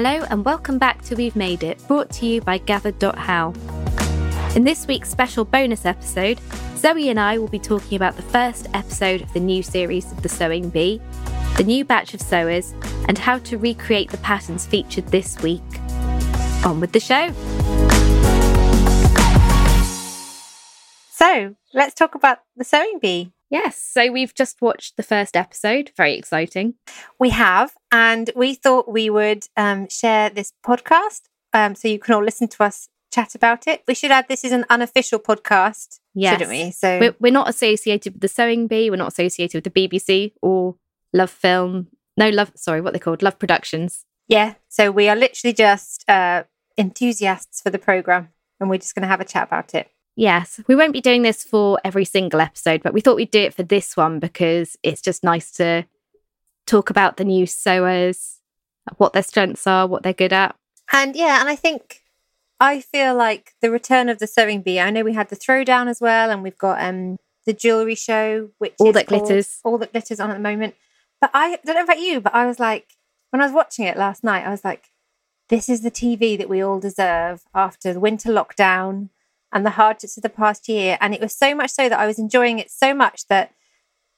Hello and welcome back to We've Made It, brought to you by Gathered.how. In this week's special bonus episode, Zoe and I will be talking about the first episode of the new series of The Sewing Bee, the new batch of sewers, and how to recreate the patterns featured this week. On with the show. So let's talk about The Sewing Bee. Yes, so we've just watched the first episode. Very exciting. We have, and we thought we would um, share this podcast um, so you can all listen to us chat about it. We should add this is an unofficial podcast, Yes. shouldn't we? So We're, we're not associated with the Sewing Bee. We're not associated with the BBC or Love Film. No, Love, sorry, what they called? Love Productions. yeah, so we are literally just uh, enthusiasts for the program, and we're just going to have a chat about it. Yes, we won't be doing this for every single episode, but we thought we'd do it for this one because it's just nice to talk about the new sewers, what their strengths are, what they're good at. And yeah, and I think I feel like the return of the sewing bee. I know we had the throwdown as well, and we've got um the jewelry show, which All is That Glitters. all that glitters on at the moment. But I don't know about you, but I was like, when I was watching it last night, I was like, this is the TV that we all deserve after the winter lockdown and the hardships of the past year. And it was so much so that I was enjoying it so much that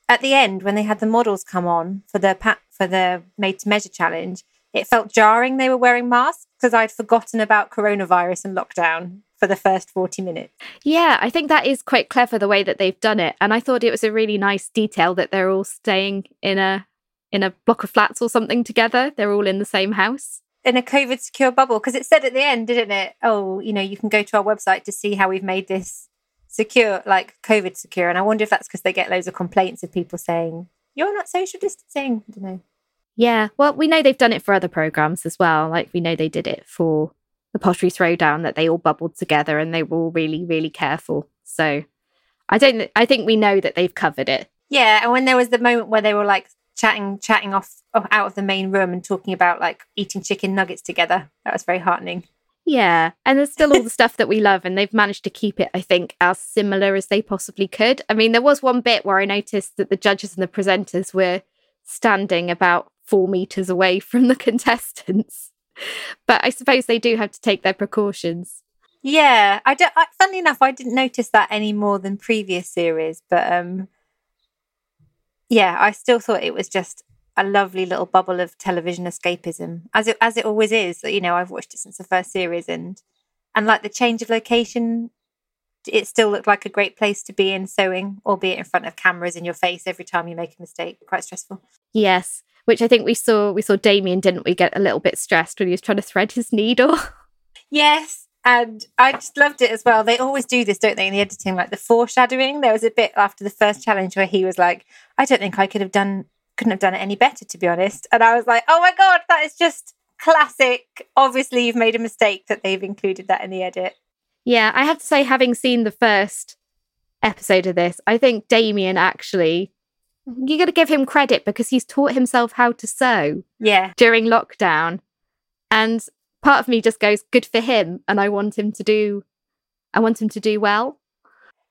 at the end, when they had the models come on for the pa- for the made to measure challenge, it felt jarring they were wearing masks because I'd forgotten about coronavirus and lockdown for the first 40 minutes. Yeah, I think that is quite clever the way that they've done it. And I thought it was a really nice detail that they're all staying in a in a block of flats or something together. They're all in the same house. In a COVID secure bubble because it said at the end, didn't it? Oh, you know, you can go to our website to see how we've made this secure, like COVID secure. And I wonder if that's because they get loads of complaints of people saying, you're not social distancing. I don't know. Yeah, well, we know they've done it for other programs as well. Like we know they did it for the pottery throwdown that they all bubbled together and they were all really, really careful. So I don't. I think we know that they've covered it. Yeah. And when there was the moment where they were like chatting, chatting off off- out of the main room and talking about like eating chicken nuggets together, that was very heartening. Yeah, and there's still all the stuff that we love, and they've managed to keep it, I think, as similar as they possibly could. I mean, there was one bit where I noticed that the judges and the presenters were standing about four meters away from the contestants, but I suppose they do have to take their precautions. Yeah, I don't. I, funnily enough, I didn't notice that any more than previous series, but um, yeah, I still thought it was just a lovely little bubble of television escapism, as it as it always is. You know, I've watched it since the first series, and and like the change of location, it still looked like a great place to be in sewing, albeit in front of cameras in your face every time you make a mistake. Quite stressful. Yes, which I think we saw. We saw Damien, didn't we, get a little bit stressed when he was trying to thread his needle. Yes. And I just loved it as well. They always do this, don't they, in the editing, like the foreshadowing. There was a bit after the first challenge where he was like, I don't think I could have done couldn't have done it any better, to be honest. And I was like, Oh my god, that is just classic. Obviously you've made a mistake that they've included that in the edit. Yeah, I have to say, having seen the first episode of this, I think Damien actually, you got to give him credit because he's taught himself how to sew Yeah. during lockdown. And part of me just goes, good for him. And I want him to do, I want him to do well.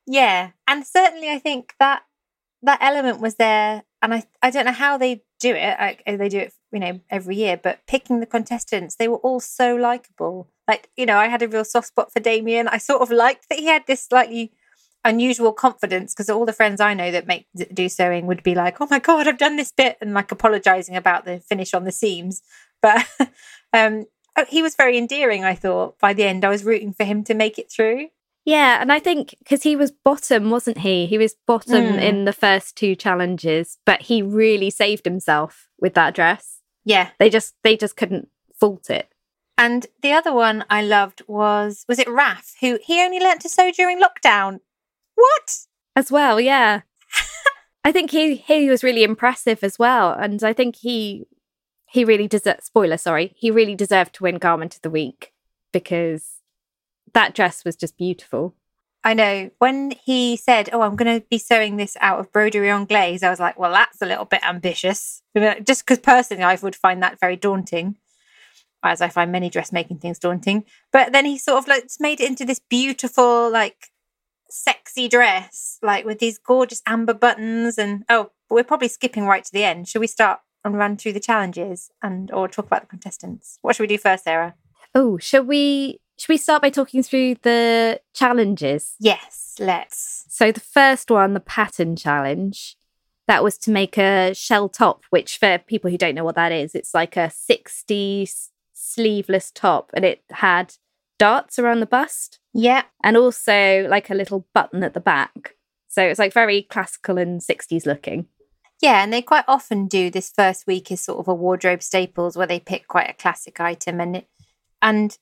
Yeah. And certainly I think that that element was there. And I I don't know how they do it. Like they do it, you know, every year, but picking the contestants, they were all so likable. Like, you know, I had a real soft spot for Damien. I sort of liked that he had this slightly unusual confidence because all the friends I know that make do sewing would be like, "Oh my god, I've done this bit," and like apologizing about the finish on the seams. But um, oh, he was very endearing. I thought by the end, I was rooting for him to make it through. Yeah, and I think because he was bottom, wasn't he? He was bottom Mm. in the first two challenges, but he really saved himself with that dress. Yeah, They just they just couldn't fault it. And the other one I loved was was it Raf, who he only learnt to sew during lockdown. What? As well, yeah. I think he he was really impressive as well, and I think he he really deserved. Spoiler, sorry, he really deserved to win Garment of the Week because that dress was just beautiful. I know. When he said, "Oh, I'm going to be sewing this out of broderie anglaise," I was like, "Well, that's a little bit ambitious." Just because personally, I would find that very daunting, as I find many dressmaking things daunting. But then he sort of like made it into this beautiful, like sexy dress, like with these gorgeous amber buttons. And oh, we're probably skipping right to the end. Should we start and run through the challenges and or talk about the contestants? What should we do first, Sarah? Oh, shall we should we start by talking through the challenges? Yes, let's. So the first one, the pattern challenge, that was to make a shell top, which for people who don't know what that is, it's like a 60 sleeveless top and it had darts around the bust Yeah. and also like a little button at the back. So it's like very classical and 60s looking. Yeah, and they quite often do this first week is sort of a wardrobe staples where they pick quite a classic item and it, and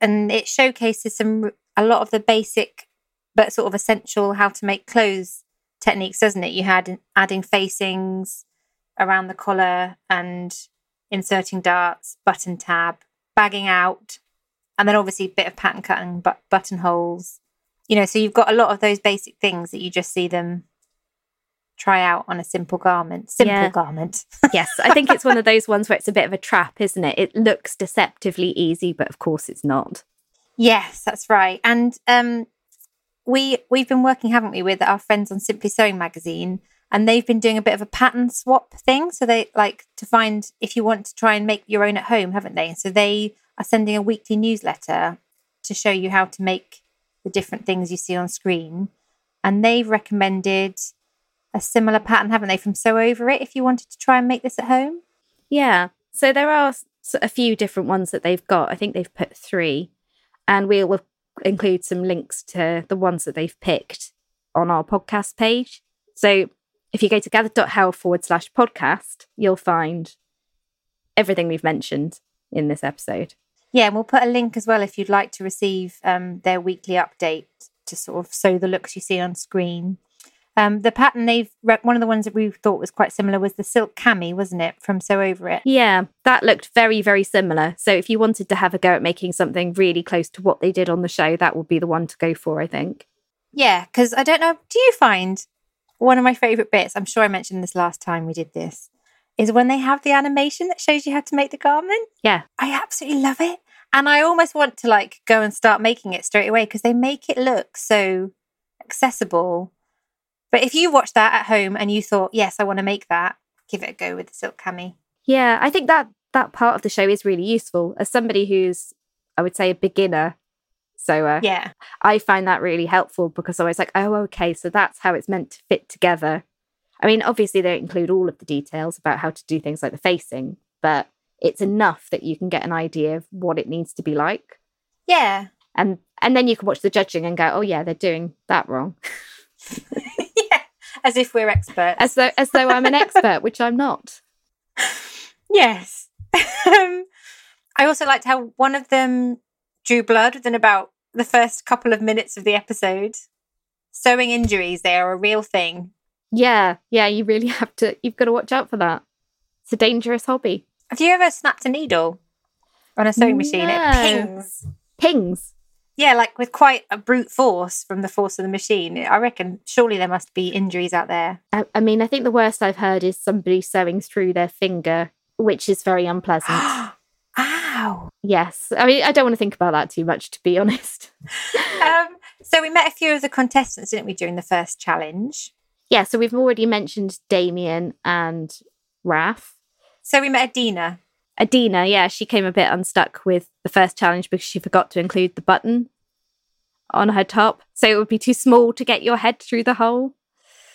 and it showcases some a lot of the basic but sort of essential how to make clothes techniques, doesn't it? You had adding facings around the collar and inserting darts, button tab, bagging out, and then obviously a bit of pattern cutting, but buttonholes. You know, so you've got a lot of those basic things that you just see them try out on a simple garment. Simple Yeah. garment. Yes, I think it's one of those ones where it's a bit of a trap, isn't it? It looks deceptively easy, but of course it's not. Yes, that's right. And um, we we've been working, haven't we, with our friends on Simply Sewing magazine, and they've been doing a bit of a pattern swap thing. So they like to find if you want to try and make your own at home, haven't they? So they are sending a weekly newsletter to show you how to make the different things you see on screen, and they've recommended a similar pattern, haven't they, from Sew Over It? If you wanted to try and make this at home. Yeah. So there are a few different ones that they've got. I think they've put three, and we will include some links to the ones that they've picked on our podcast page. So if you go to gathered.how forward slash podcast, you'll find everything we've mentioned in this episode. Yeah, and we'll put a link as well if you'd like to receive um, their weekly update to sort of sew the looks you see on screen. Um, the pattern they've re- one of the ones that we thought was quite similar was the silk cami, wasn't it, from Sew Over It? Yeah, that looked very, very similar. So if you wanted to have a go at making something really close to what they did on the show, that would be the one to go for, I think. Yeah, because I don't know. Do you find one of my favorite bits? I'm sure I mentioned this last time we did this. Is when they have the animation that shows you how to make the garment. Yeah. I absolutely love it. And I almost want to like go and start making it straight away because they make it look so accessible. But if you watched that at home and you thought, yes, I want to make that, give it a go with the silk cami. Yeah, I think that that part of the show is really useful. As somebody who's, I would say, a beginner sewer, uh, Yeah. I find that really helpful because I was like, oh, okay, so that's how it's meant to fit together. I mean, obviously, they don't include all of the details about how to do things like the facing, but it's enough that you can get an idea of what it needs to be like. Yeah. And and then you can watch the judging and go, oh yeah, they're doing that wrong. As if we're experts. As though as though I'm an expert, which I'm not. Yes. um, I also liked how one of them drew blood within about the first couple of minutes of the episode. Sewing injuries, they are a real thing. Yeah, yeah, you really have to you've got to watch out for that. It's a dangerous hobby. Have you ever snapped a needle on a sewing machine? No. It pings. Pings. Yeah, like with quite a brute force from the force of the machine. I reckon surely there must be injuries out there. I, I mean, I think the worst I've heard is somebody sewing through their finger, which is very unpleasant. Ow. yes. I mean, I don't want to think about that too much, to be honest. Um, so we met a few of the contestants, didn't we, during the first challenge? Yeah, so we've already mentioned Damien and Raf. So we met Adina. Adina, yeah, she came a bit unstuck with the first challenge because she forgot to include the button on her top. So it would be too small to get your head through the hole.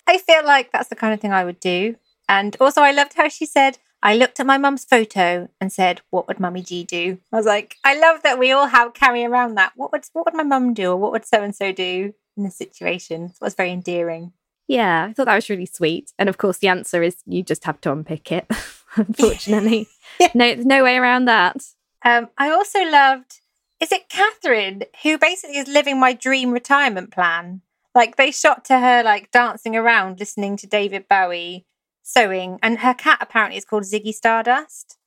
I feel like that's the kind of thing I would do. And also, I loved how she said, I looked at my mum's photo and said, What would Mummy G do? I was like, I love that we all have carry around that. What would what would my mum do or what would so and so do in this situation? It was very endearing. Yeah, I thought that was really sweet. And of course, the answer is you just have to unpick it, unfortunately. Yeah. No, there's no way around that. Um, I also loved, is it Catherine who basically is living my dream retirement plan? Like they shot to her like dancing around, listening to David Bowie sewing, and her cat apparently is called Ziggy Stardust.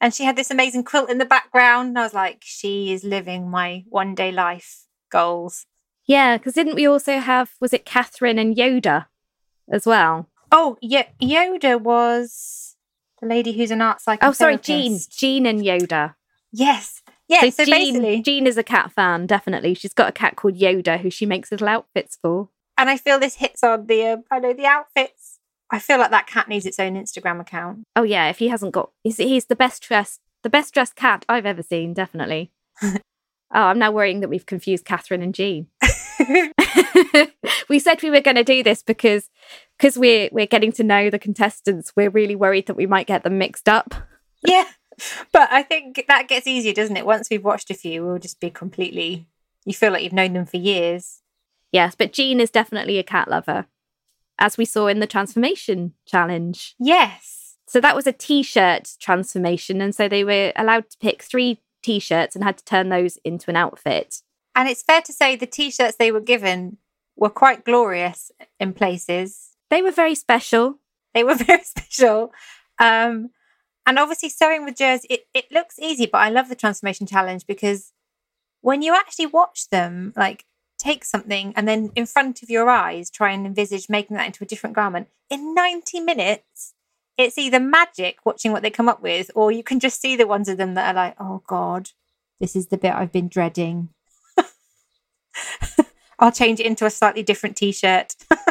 And she had this amazing quilt in the background. And I was like, she is living my one day life goals. Yeah, because didn't we also have, was it Catherine and Yoda as well? Oh, yeah, Yoda was the lady who's an art psychotherapist. Oh, sorry, Jean. Jean and Yoda. Yes. Yeah, so, Jean, basically, Jean is a cat fan, definitely. She's got a cat called Yoda who she makes little outfits for. and I feel this hits on the, uh, I know, the outfits I feel like that cat needs its own Instagram account. Oh yeah, if he hasn't got, he's, he's the best dressed, the best dressed cat I've ever seen, definitely. oh, I'm now worrying that we've confused Catherine and Jean. we said we were going to do this because because we're we're getting to know the contestants. We're really worried that we might get them mixed up. Yeah, but I think that gets easier, doesn't it? Once we've watched a few, we'll just be completely. You feel like you've known them for years. Yes, but Jean is definitely a cat lover, as we saw in the transformation challenge. Yes. So that was a t-shirt transformation, and so they were allowed to pick three t-shirts and had to turn those into an outfit. And it's fair to say the t-shirts they were given were quite glorious in places. They were very special. They were very special. Um, and obviously sewing with jersey, it, it looks easy, but I love the transformation challenge because when you actually watch them, like take something and then in front of your eyes try and envisage making that into a different garment in 90 minutes it's either magic watching what they come up with or you can just see the ones of them that are like oh god this is the bit i've been dreading i'll change it into a slightly different t-shirt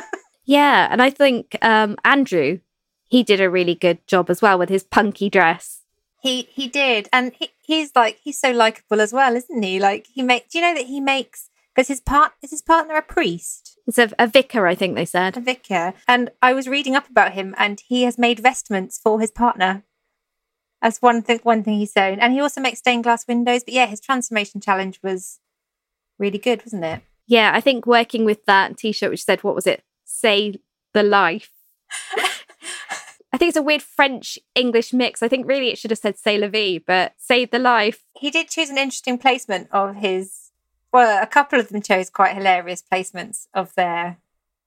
yeah and i think um, andrew he did a really good job as well with his punky dress he he did and he, he's like he's so likable as well isn't he like he makes do you know that he makes because his part is his partner a priest. It's a, a vicar, I think they said. A vicar. And I was reading up about him, and he has made vestments for his partner. As one thing, one thing he's sewn, and he also makes stained glass windows. But yeah, his transformation challenge was really good, wasn't it? Yeah, I think working with that T-shirt, which said, "What was it? Say the life." I think it's a weird French English mix. I think really it should have said "Say la vie," but "Save the life." He did choose an interesting placement of his well, a couple of them chose quite hilarious placements of their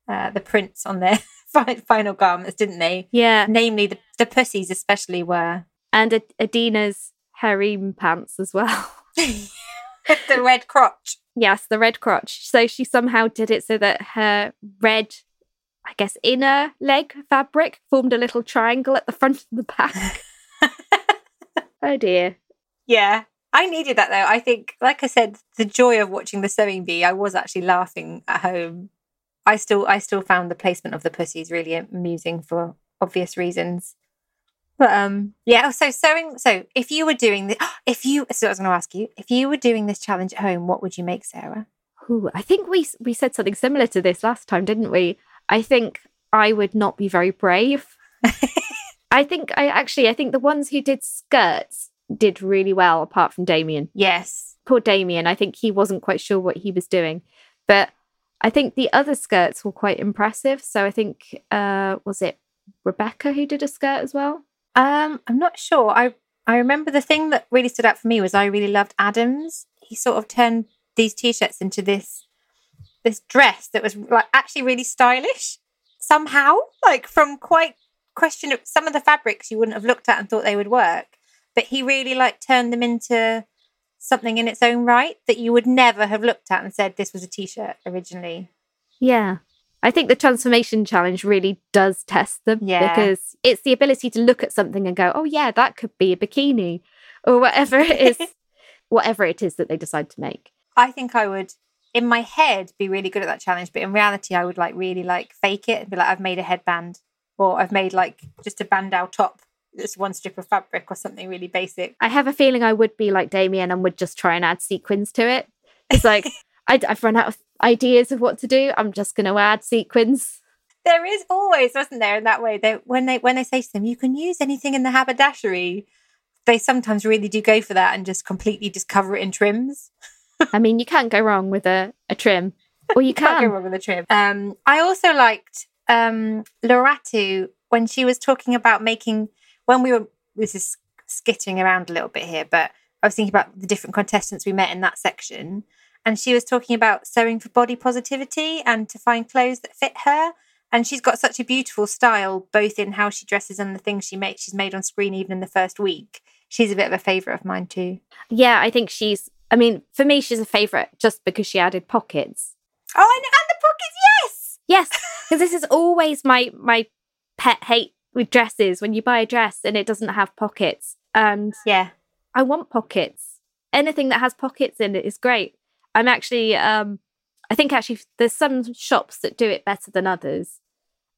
uh, the prints on their final garments, didn't they? Yeah. Namely, the, the pussies especially were. And Ad- Adina's harem pants as well. the red crotch. Yes, the red crotch. So she somehow did it so that her red, I guess, inner leg fabric formed a little triangle at the front of the back. oh dear. Yeah. I needed that though. I think, like I said, the joy of watching the sewing bee, I was actually laughing at home. I still, I still found the placement of the pussies really amusing for obvious reasons. But um, yeah. So sewing. So if you were doing the, if you, so I was going to ask you, if you were doing this challenge at home, what would you make, Sarah? Ooh, I think we we said something similar to this last time, didn't we? I think I would not be very brave. I think I actually I think the ones who did skirts did really well, apart from Damien. Yes. Poor Damien. I think he wasn't quite sure what he was doing. But I think the other skirts were quite impressive. So I think, uh, was it Rebecca who did a skirt as well? Um, I'm not sure. I I remember the thing that really stood out for me was I really loved Adams. He sort of turned these t-shirts into this this dress that was like actually really stylish somehow. Like from quite question some of the fabrics you wouldn't have looked at and thought they would work but he really like turned them into something in its own right that you would never have looked at and said this was a t-shirt originally. Yeah. I think the transformation challenge really does test them yeah. because it's the ability to look at something and go, "Oh yeah, that could be a bikini," or whatever it is, whatever it is that they decide to make. I think I would, in my head, be really good at that challenge, but in reality, I would like really like fake it and be like, "I've made a headband," or "I've made like just a bandeau top just one strip of fabric or something really basic. I have a feeling I would be like Damien and would just try and add sequins to it. It's like I, have run out of ideas of what to do. I'm just going to add sequins. There is always, wasn't there, in that way that when they when they say to them, you can use anything in the haberdashery, they sometimes really do go for that and just completely just cover it in trims. I mean, you can't go wrong with a, a trim, or you can. can't go wrong with a trim. Um, I also liked um, Loratu when she was talking about making when we were this is skitting around a little bit here, but I was thinking about the different contestants we met in that section, and she was talking about sewing for body positivity and to find clothes that fit her. And she's got such a beautiful style, both in how she dresses and the things she makes. She's made on screen even in the first week. She's a bit of a favourite of mine too. Yeah, I think she's. I mean, for me, she's a favourite just because she added pockets. Oh, and, and the pockets, yes, yes, because this is always my my pet hate with dresses when you buy a dress and it doesn't have pockets. And yeah, I want pockets. Anything that has pockets in it is great. I'm actually, um, I think actually there's some shops that do it better than others.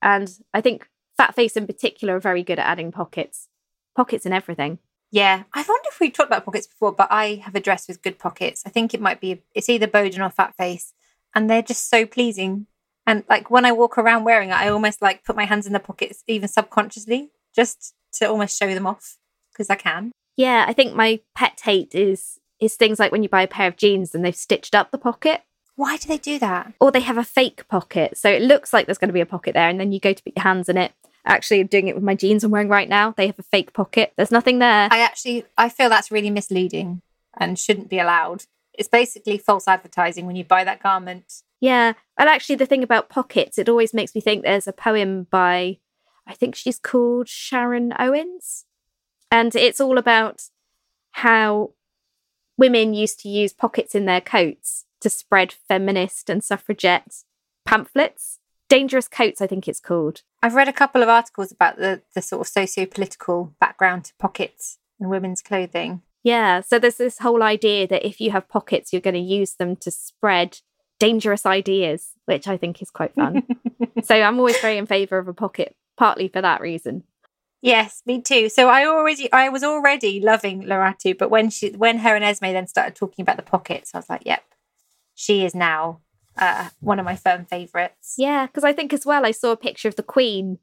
And I think Fat Face in particular are very good at adding pockets, pockets and everything. Yeah, I wonder if we've talked about pockets before, but I have a dress with good pockets. I think it might be it's either Boden or Fat Face, and they're just so pleasing. And like when I walk around wearing it, I almost like put my hands in the pockets, even subconsciously, just to almost show them off because I can. Yeah, I think my pet hate is is things like when you buy a pair of jeans and they've stitched up the pocket. Why do they do that? Or they have a fake pocket. So it looks like there's going to be a pocket there, and then you go to put your hands in it actually doing it with my jeans I'm wearing right now. They have a fake pocket. There's nothing there. I actually I feel that's really misleading and shouldn't be allowed. It's basically false advertising when you buy that garment. Yeah. And actually the thing about pockets, it always makes me think there's a poem by I think she's called Sharon Owens. And it's all about how women used to use pockets in their coats to spread feminist and suffragette pamphlets. Dangerous Coats, I think it's called. I've read a couple of articles about the, the sort of socio political background to pockets in women's clothing. Yeah, so there's this whole idea that if you have pockets, you're going to use them to spread dangerous ideas, which I think is quite fun. so I'm always very in favour of a pocket, partly for that reason. Yes, me too. So I already, I was already loving Laratu, but when she, when her and Esme then started talking about the pockets, I was like, yep, she is now uh, one of my firm favourites. Yeah, because I think as well, I saw a picture of the Queen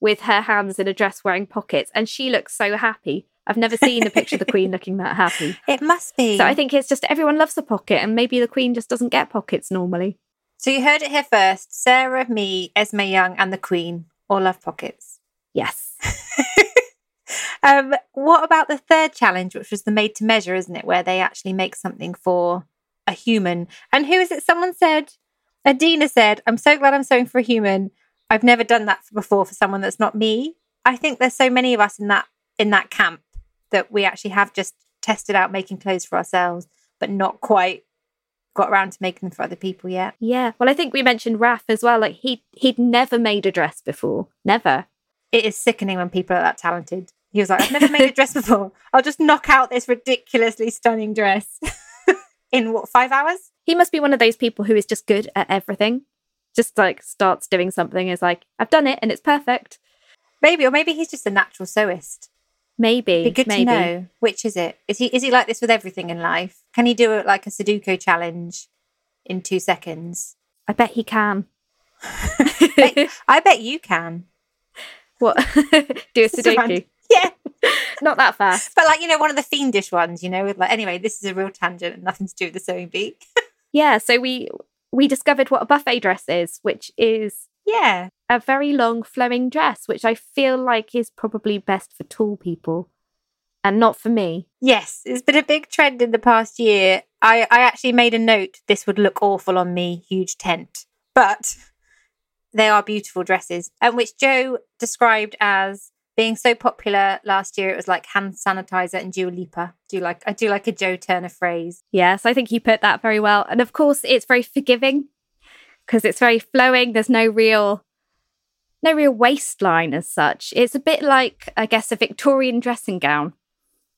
with her hands in a dress wearing pockets, and she looks so happy. I've never seen a picture of the Queen looking that happy. It must be. So I think it's just everyone loves a pocket, and maybe the Queen just doesn't get pockets normally. So you heard it here first. Sarah, me, Esme Young, and the Queen all love pockets. Yes. um, what about the third challenge, which was the made to measure, isn't it? Where they actually make something for a human. And who is it? Someone said, Adina said, I'm so glad I'm sewing for a human. I've never done that before for someone that's not me. I think there's so many of us in that in that camp that we actually have just tested out making clothes for ourselves, but not quite got around to making them for other people yet. Yeah. Well, I think we mentioned Raf as well. Like he he'd never made a dress before. Never. It is sickening when people are that talented. He was like, I've never made a dress before. I'll just knock out this ridiculously stunning dress. in what five hours? He must be one of those people who is just good at everything. Just like starts doing something is like, I've done it and it's perfect. Maybe, or maybe he's just a natural sewist. Maybe. Be good maybe. to know. Which is it? Is he is he like this with everything in life? Can he do it like a Sudoku challenge in two seconds? I bet he can. I, I bet you can. What? do a Sudoku? Not that fast. But like, you know, one of the fiendish ones, you know, with like anyway, this is a real tangent and nothing to do with the sewing bee. yeah, so we we discovered what a buffet dress is, which is yeah, a very long flowing dress, which I feel like is probably best for tall people and not for me. Yes, it's been a big trend in the past year. I, I actually made a note this would look awful on me, huge tent. But they are beautiful dresses, and which Joe described as being so popular last year, it was like hand sanitizer and Dua Lipa. Do like I do like a Joe Turner phrase. Yes, I think you put that very well. And of course, it's very forgiving because it's very flowing. There's no real no real waistline as such. It's a bit like I guess a Victorian dressing gown,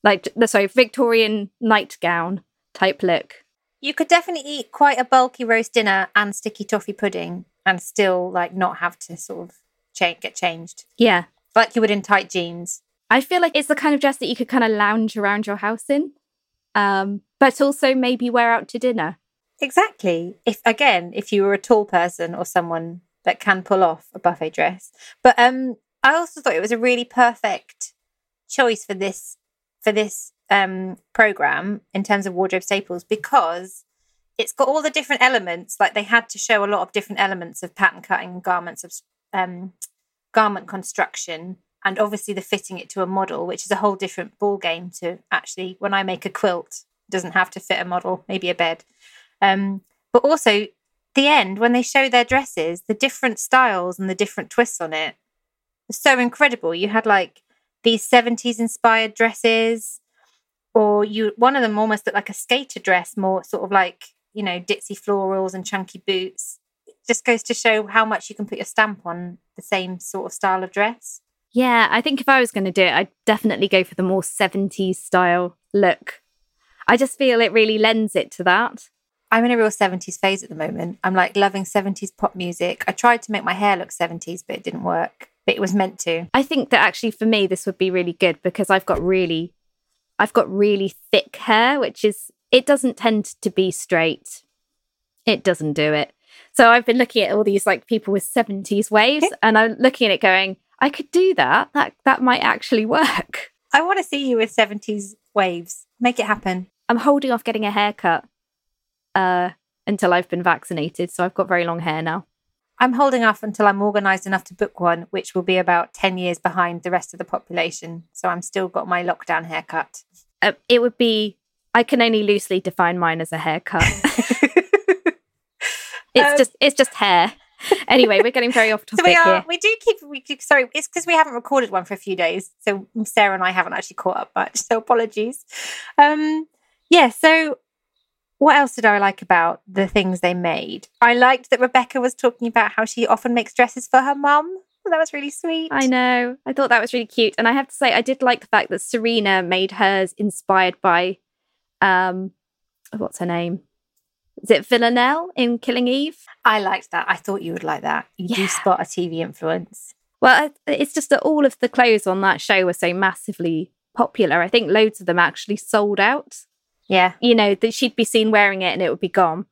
like sorry, Victorian nightgown type look. You could definitely eat quite a bulky roast dinner and sticky toffee pudding and still like not have to sort of change, get changed. Yeah, like you would in tight jeans. I feel like it's the kind of dress that you could kind of lounge around your house in, um, but also maybe wear out to dinner. Exactly. If again, if you were a tall person or someone that can pull off a buffet dress, but um, I also thought it was a really perfect choice for this for this um program in terms of wardrobe staples because it's got all the different elements. Like they had to show a lot of different elements of pattern cutting garments of um garment construction and obviously the fitting it to a model, which is a whole different ball game to actually when I make a quilt, doesn't have to fit a model, maybe a bed. Um, but also the end when they show their dresses, the different styles and the different twists on it so incredible. You had like these 70s inspired dresses, or you one of them almost looked like a skater dress, more sort of like, you know, ditzy florals and chunky boots just goes to show how much you can put your stamp on the same sort of style of dress. Yeah, I think if I was going to do it, I'd definitely go for the more 70s style look. I just feel it really lends it to that. I'm in a real 70s phase at the moment. I'm like loving 70s pop music. I tried to make my hair look 70s, but it didn't work. but it was meant to. I think that actually for me this would be really good because I've got really I've got really thick hair, which is it doesn't tend to be straight. It doesn't do it. So I've been looking at all these like people with 70s waves and I'm looking at it going, I could do that. That that might actually work. I want to see you with 70s waves. Make it happen. I'm holding off getting a haircut uh until I've been vaccinated, so I've got very long hair now. I'm holding off until I'm organised enough to book one, which will be about 10 years behind the rest of the population. So I'm still got my lockdown haircut. Uh, it would be I can only loosely define mine as a haircut. it's Um, just it's just hair. Anyway, we're getting very off topic So we are. here. We do keep. We keep, sorry, it's because we haven't recorded one for a few days. So Sarah and I haven't actually caught up much. So apologies. Um, yeah. So what else did I like about the things they made? I liked that Rebecca was talking about how she often makes dresses for her mum. That was really sweet. I know. I thought that was really cute. And I have to say, I did like the fact that Serena made hers inspired by um what's her name? Is it Villanelle in Killing Eve? I liked that. I thought you would like that. You do Yeah. spot a TV influence. Well, it's just that all of the clothes on that show were so massively popular. I think loads of them actually sold out. Yeah. You know, that she'd be seen wearing it and it would be gone,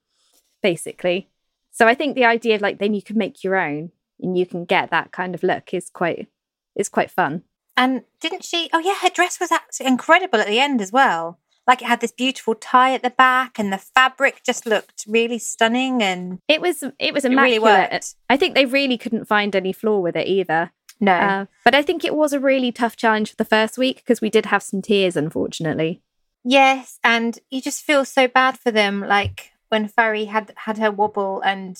basically. So I think the idea of like then you can make your own and you can get that kind of look is quite is quite fun. And didn't she? Oh, yeah, her dress was absolutely incredible at the end as well. Like it had this beautiful tie at the back, and the fabric just looked really stunning. And It was it was it really immaculate. I think they really couldn't find any flaw with it either. No, Uh, but I think it was a really tough challenge for the first week because we did have some tears, unfortunately. yes, and you just feel so bad for them. Like when Farie had had her wobble, and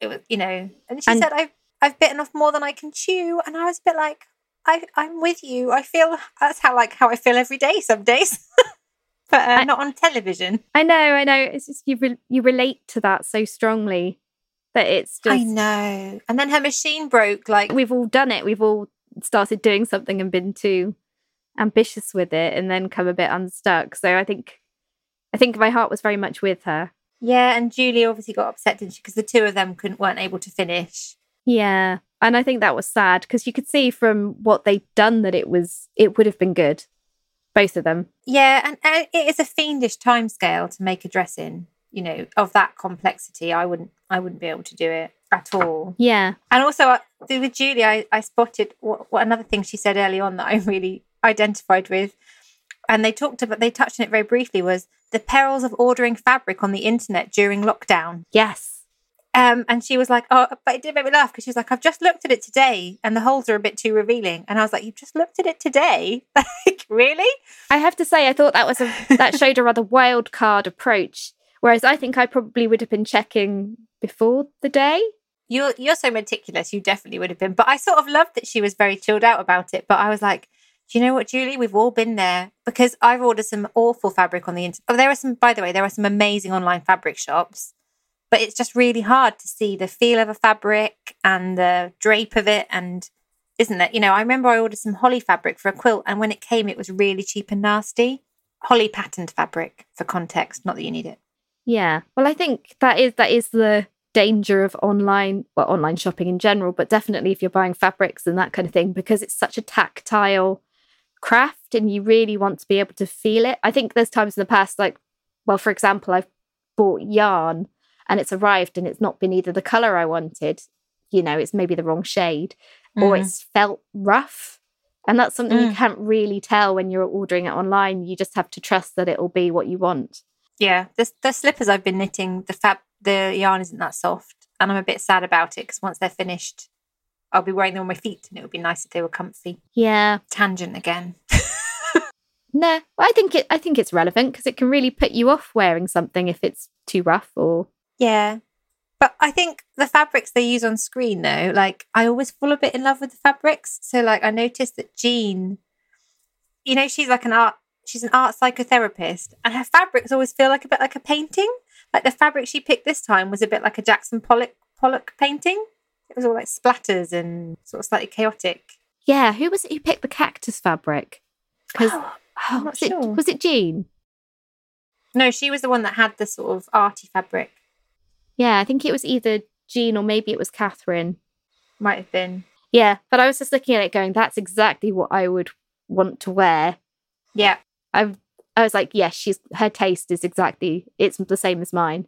it was, you know, and she And- said, "I've I've bitten off more than I can chew," and I was a bit like, "I I'm with you. I feel that's how like how I feel every day some days." But uh, I- not on television. I know, I know. It's just you re- you relate to that so strongly that it's just I know. And then her machine broke. Like we've all done it. We've all started doing something and been too ambitious with it, and then come a bit unstuck. So I think I think my heart was very much with her. Yeah, and Julie obviously got upset, didn't she? Because the two of them couldn't weren't able to finish. Yeah, and I think that was sad because you could see from what they'd done that it was it would have been good, both of them. Yeah, and uh, it is a fiendish timescale to make a dress in. You know, of that complexity, I wouldn't, I wouldn't be able to do it at all. Yeah, And also uh, with Julie, I, I spotted what, what another thing she said early on that I really identified with, and they talked about, they touched on it very briefly, was the perils of ordering fabric on the internet during lockdown. yes, Um, and she was like, "Oh, but it did make me laugh because she was like, I've just looked at it today, and the holes are a bit too revealing." And I was like, "You've just looked at it today? like, really?" I have to say I thought that was a that showed a rather wild card approach. Whereas I think I probably would have been checking before the day. You're you're so meticulous. You definitely would have been. But I sort of loved that she was very chilled out about it. But I was like, "Do you know what, Julie? We've all been there because I've ordered some awful fabric on the internet. Oh, there are some. By the way, there are some amazing online fabric shops." But it's just really hard to see the feel of a fabric and the drape of it, and isn't it? You know, I remember I ordered some holly fabric for a quilt, and when it came, it was really cheap and nasty. Holly patterned fabric, for context, not that you need it. Yeah. Well, I think that is that is the danger of online well online shopping in general, but definitely if you're buying fabrics and that kind of thing because it's such a tactile craft and you really want to be able to feel it. I think there's times in the past like well for example I've bought yarn and it's arrived and it's not been either the color I wanted, you know, it's maybe the wrong shade or Mm. it's felt rough. And that's something you Mm. can't really tell when you're ordering it online. You just have to trust that it'll be what you want. Yeah, the the slippers I've been knitting, the fab, the yarn isn't that soft, and I'm a bit sad about it because once they're finished, I'll be wearing them on my feet, and it would be nice if they were comfy. Yeah. Tangent again. No, I think it. I think it's relevant because it can really put you off wearing something if it's too rough or. Yeah, but I think the fabrics they use on screen though, like I always fall a bit in love with the fabrics. So like I noticed that Jean, you know, she's like an art. She's an art psychotherapist, and her fabrics always feel like a bit like a painting. Like the fabric she picked this time was a bit like a Jackson Pollock Pollock painting. It was all like splatters and sort of slightly chaotic. Yeah, who was it who picked the cactus fabric? Because I'm oh, not was it was it Jean? No, she was the one that had the sort of arty fabric. Yeah, I think it was either Jean or maybe it was Catherine. Might have been. Yeah, but I was just looking at it going, that's exactly what I would want to wear. Yeah. I I was like, yes, she's her taste is exactly it's the same as mine.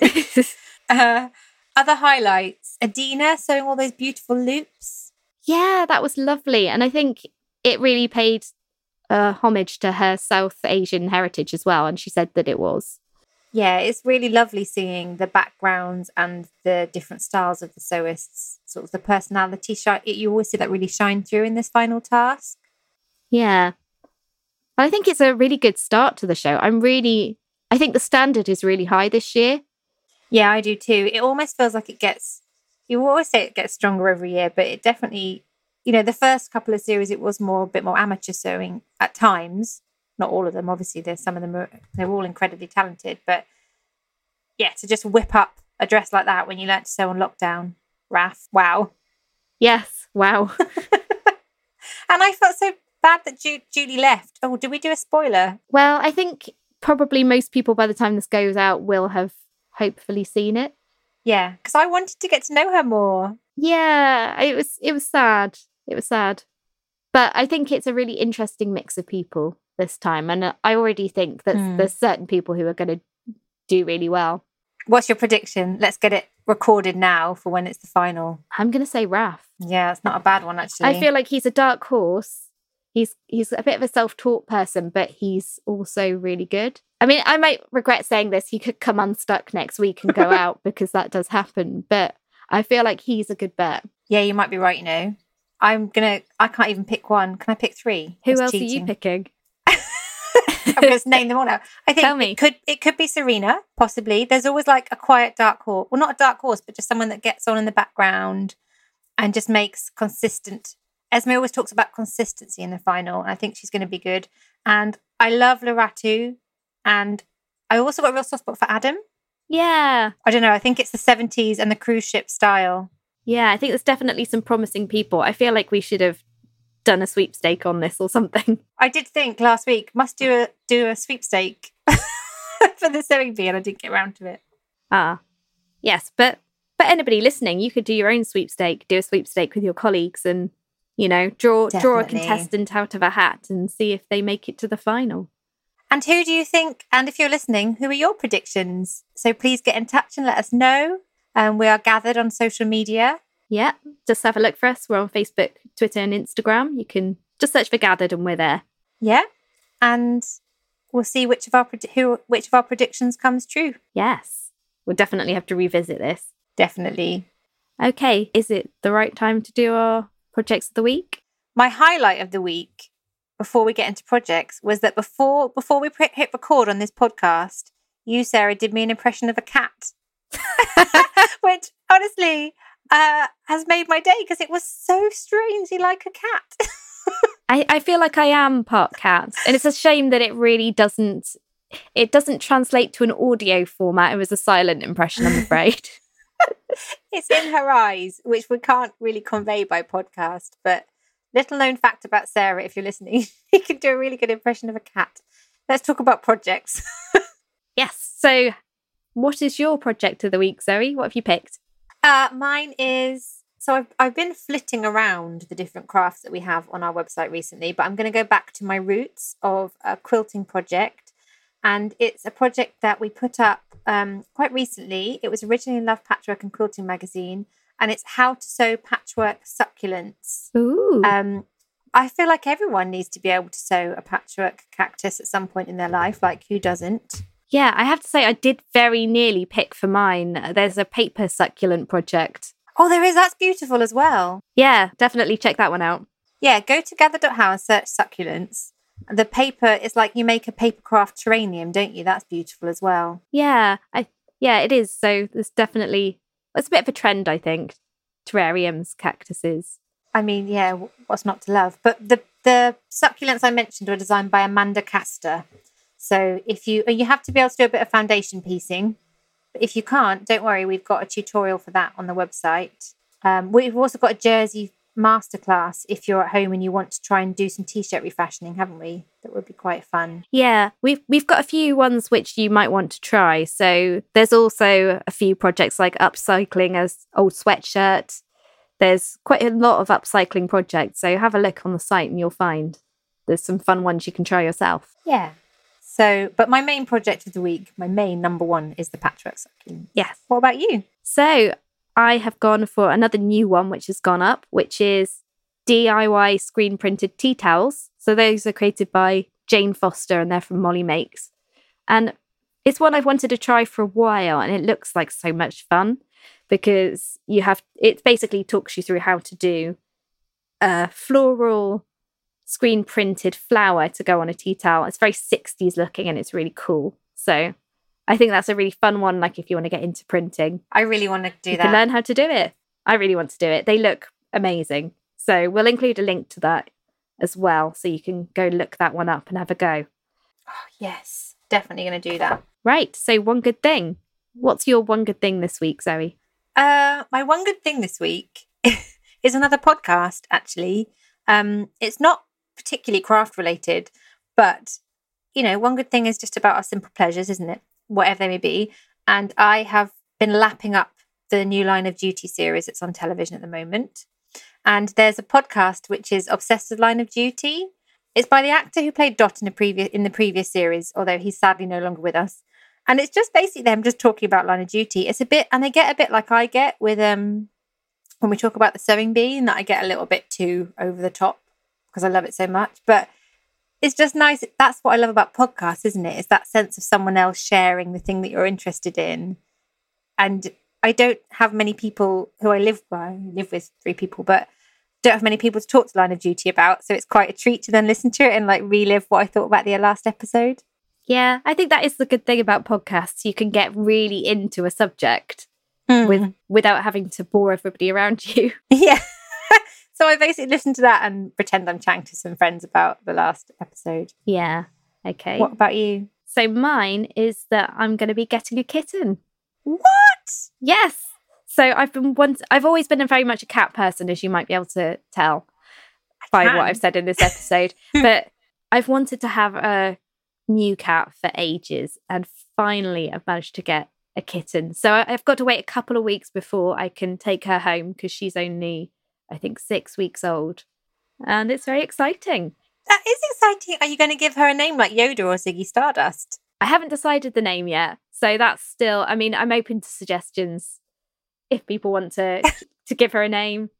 Uh, other highlights Adina sewing all those beautiful loops. yeah, that was lovely. And I think it really paid uh, homage to her South Asian heritage as well. And she said that it was. Yeah, it's really lovely seeing the backgrounds and the different styles of the sewists, sort of the personality shine. You always see that really shine through in this final task. Yeah. I think it's a really good start to the show. I'm really, I think the standard is really high this year. Yeah, I do too. It almost feels like it gets, you always say it gets stronger every year, but it definitely, you know, the first couple of series, it was more a bit more amateur sewing at times. Not all of them, obviously. There's some of them, are, they're all incredibly talented, but yeah, to just whip up a dress like that when you learnt to sew on lockdown, Raf, wow. Yes. Wow. And I felt so bad that Ju- Julie left. Oh, did we do a spoiler? well, I think probably most people by the time this goes out will have hopefully seen it. Yeah, because I wanted to get to know her more. Yeah, it was it was sad. It was sad. But I think it's a really interesting mix of people this time and uh, I already think that Hmm. there's certain people who are going to do really well. What's your prediction? Let's get it recorded now for when it's the final. I'm going to say Raf. Yeah, it's not a bad one actually. I feel like he's a dark horse. He's he's a bit of a self-taught person, but he's also really good. I mean, I might regret saying this. He could come unstuck next week and go out because that does happen. But I feel like he's a good bet. yeah, you might be right. You know, I'm gonna. I can't even pick one. Can I pick three? Who That's else are you picking? I'm going to name them all now. I think Tell me. it could it could be Serena, possibly. There's always like a quiet dark horse. Well, not a dark horse, but just someone that gets on in the background and just makes consistent. Esme always talks about consistency in the final, and I think she's going to be good. And I love Loratu, and I also got a real soft spot for Adam. Yeah. I don't know. I think it's the 70s and the cruise ship style. Yeah, I think there's definitely some promising people. I feel like we should have done a sweepstake on this or something. I did think last week must do a do a sweepstake for the sewing bee, and I didn't get around to it. Ah. Yes, but but anybody listening, you could do your own sweepstake, do a sweepstake with your colleagues and you know, draw draw a contestant out of a hat and see if they make it to the final. And who do you think? And if you're listening, who are your predictions? So please get in touch and let us know. Um, we are gathered on social media. Yeah, just have a look for us. We're on Facebook, Twitter, and Instagram. You can just search for Gathered and we're there. Yeah, and we'll see which of our pred- who which of our predictions comes true. Yes, we'll definitely have to revisit this. Definitely. Okay, is it the right time to do our projects of the week? My highlight of the week, before we get into projects, was that before before we pre- hit record on this podcast, you Sarah did me an impression of a cat, which honestly uh, has made my day because it was so strangely like a cat. I, I feel like I am part cat, and it's a shame that it really doesn't. It doesn't translate to an audio format. It was a silent impression, I'm afraid. it's in her eyes, which we can't really convey by podcast. But little known fact about Sarah, if you're listening, she can do a really good impression of a cat. Let's talk about projects. yes. So, what is your project of the week, Zoe? What have you picked? Uh, mine is so I've I've been flitting around the different crafts that we have on our website recently, but I'm going to go back to my roots of a quilting project, and it's a project that we put up um, quite recently. It was originally in Love Patchwork and Quilting magazine, and it's how to sew patchwork succulents. Ooh. Um, I feel like everyone needs to be able to sew a patchwork cactus at some point in their life. Like who doesn't? Yeah, I have to say, I did very nearly pick for mine. Uh, there's a paper succulent project. Oh, there is. That's beautiful as well. Yeah, definitely check that one out. Yeah, go to gathered.how and search succulents. The paper is like you make a paper craft terrarium, don't you? That's beautiful as well. Yeah, I yeah, it is. So there's definitely it's a bit of a trend, I think. Terrariums, cactuses. I mean, yeah, what's not to love? But the the succulents I mentioned were designed by Amanda Castor. So if you you have to be able to do a bit of foundation piecing, but if you can't, don't worry, we've got a tutorial for that on the website. Um, we've also got a jersey masterclass if you're at home and you want to try and do some t-shirt refashioning, haven't we? That would be quite fun. Yeah, we've we've got a few ones which you might want to try. So there's also a few projects like upcycling as old sweatshirt. there's quite a lot of upcycling projects. So have a look on the site and you'll find there's some fun ones you can try yourself. Yeah. So, but my main project of the week, my main number one, is the patchwork sucking. Yes. What about you? So I have gone for another new one which has gone up, which is DIY screen printed tea towels. So those are created by Jane Foster and they're from Molly Makes. And it's one I've wanted to try for a while and it looks like so much fun because you have it basically talks you through how to do a floral screen printed flower to go on a tea towel. It's very 60s looking and it's really cool. So I think that's a really fun one, like if you want to get into printing. I really want to do you that. can learn how to do it. I really want to do it. They look amazing. So we'll include a link to that as well. So you can go look that one up and have a go. Oh, yes, definitely going to do that. Right. So one good thing. What's your one good thing this week, Zoe? Uh, my one good thing this week is another podcast, actually. Um, it's not particularly craft related, but you know, one good thing is just about our simple pleasures, isn't it? Whatever they may be. And I have been lapping up the new Line of Duty series that's on television at the moment. And there's a podcast which is Obsessed with Line of Duty. It's by the actor who played Dot in the previous in the previous series, although he's sadly no longer with us. And it's just basically them just talking about Line of Duty. It's a bit, and they get a bit like I get with um when we talk about the sewing bee, and that I get a little bit too over the top because I love it so much. But it's just nice. That's what I love about podcasts, isn't it? It's that sense of someone else sharing the thing that you're interested in. And I don't have many people who I live by, live with three people, but don't have many people to talk to Line of Duty about. So it's quite a treat to then listen to it and like relive what I thought about the last episode. Yeah, I think that is the good thing about podcasts. You can get really into a subject Mm. with without having to bore everybody around you. Yeah. So I basically listen to that and pretend I'm chatting to some friends about the last episode. Yeah. Okay. What about you? So mine is that I'm going to be getting a kitten. What? Yes. So I've been once. I've always been a very much a cat person, as you might be able to tell by what I've said in this episode. but I've wanted to have a new cat for ages, and finally I've managed to get a kitten. So I've got to wait a couple of weeks before I can take her home because she's only, I think, six weeks old, and it's very exciting. That is exciting. Are you going to give her a name like Yoda or Ziggy Stardust? I haven't decided the name yet, so that's still. I mean, I'm open to suggestions if people want to to give her a name.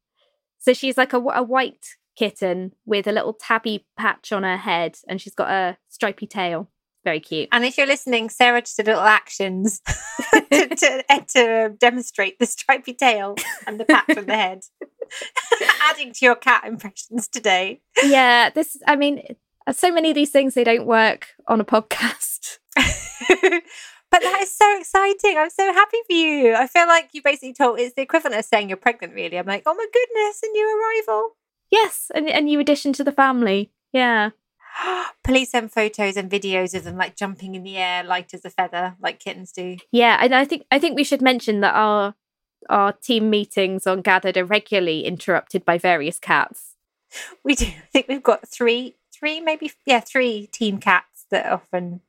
So she's like a, a white kitten with a little tabby patch on her head, and she's got a stripy tail. Very cute. And if you're listening, Sarah just did little actions to, to, to demonstrate the stripy tail and the patch on the head. Adding to your cat impressions today. yeah, this. I mean, so many of these things they don't work on a podcast. but that is so exciting. I'm so happy for you. I feel like you basically told it's the equivalent of saying you're pregnant, really. I'm like, oh my goodness, a new arrival. Yes, and a new addition to the family. Yeah. Police send photos and videos of them like jumping in the air, light as a feather, like kittens do. Yeah, and I think I think we should mention that our our team meetings on Gathered are regularly interrupted by various cats. We do. I think we've got three, three, maybe, yeah, three team cats that often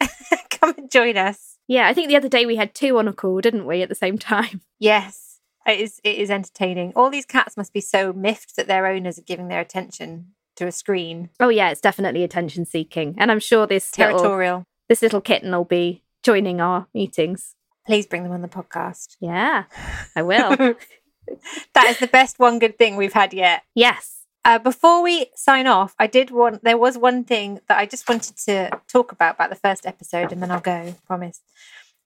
come and join us. Yeah, I think the other day we had two on a call, didn't we, at the same time? Yes, it is. It is entertaining. All these cats must be so miffed that their owners are giving their attention to a screen. Oh yeah, it's definitely attention seeking, and I'm sure this little, Territorial. this little kitten will be joining our meetings. Please bring them on the podcast. Yeah, I will. that is the best one good thing we've had yet. yes. Uh, before we sign off, I did want. There was one thing that I just wanted to talk about about the first episode, and then I'll go. Promise.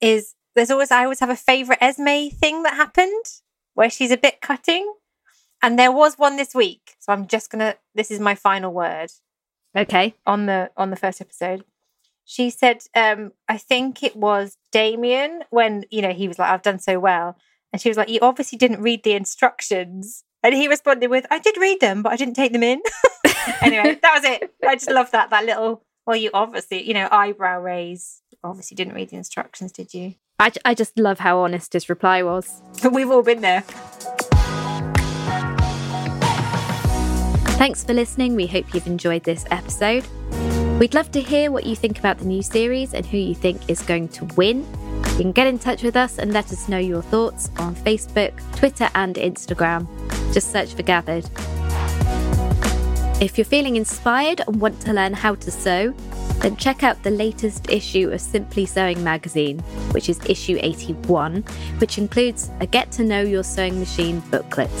Is there's always I always have a favorite Esme thing that happened where she's a bit cutting, and there was one this week. So I'm just gonna. This is my final word Okay. on the on the first episode. She said, um, I think it was Damien when you know he was like, "I've done so well," and she was like, "You obviously didn't read the instructions." And he responded with, "I did read them, but I didn't take them in." anyway, that was it. I just love that that little. Well, you obviously, you know, eyebrow raise. Obviously, didn't read the instructions, did you? I, I just love how honest his reply was. We've all been there. Thanks for listening. We hope you've enjoyed this episode. We'd love to hear what you think about the new series and who you think is going to win. You can get in touch with us and let us know your thoughts on Facebook, Twitter, and Instagram. Just search for Gathered. If you're feeling inspired and want to learn how to sew, then check out the latest issue of Simply Sewing magazine, which is issue 81, which includes a Get to Know Your Sewing Machine booklet.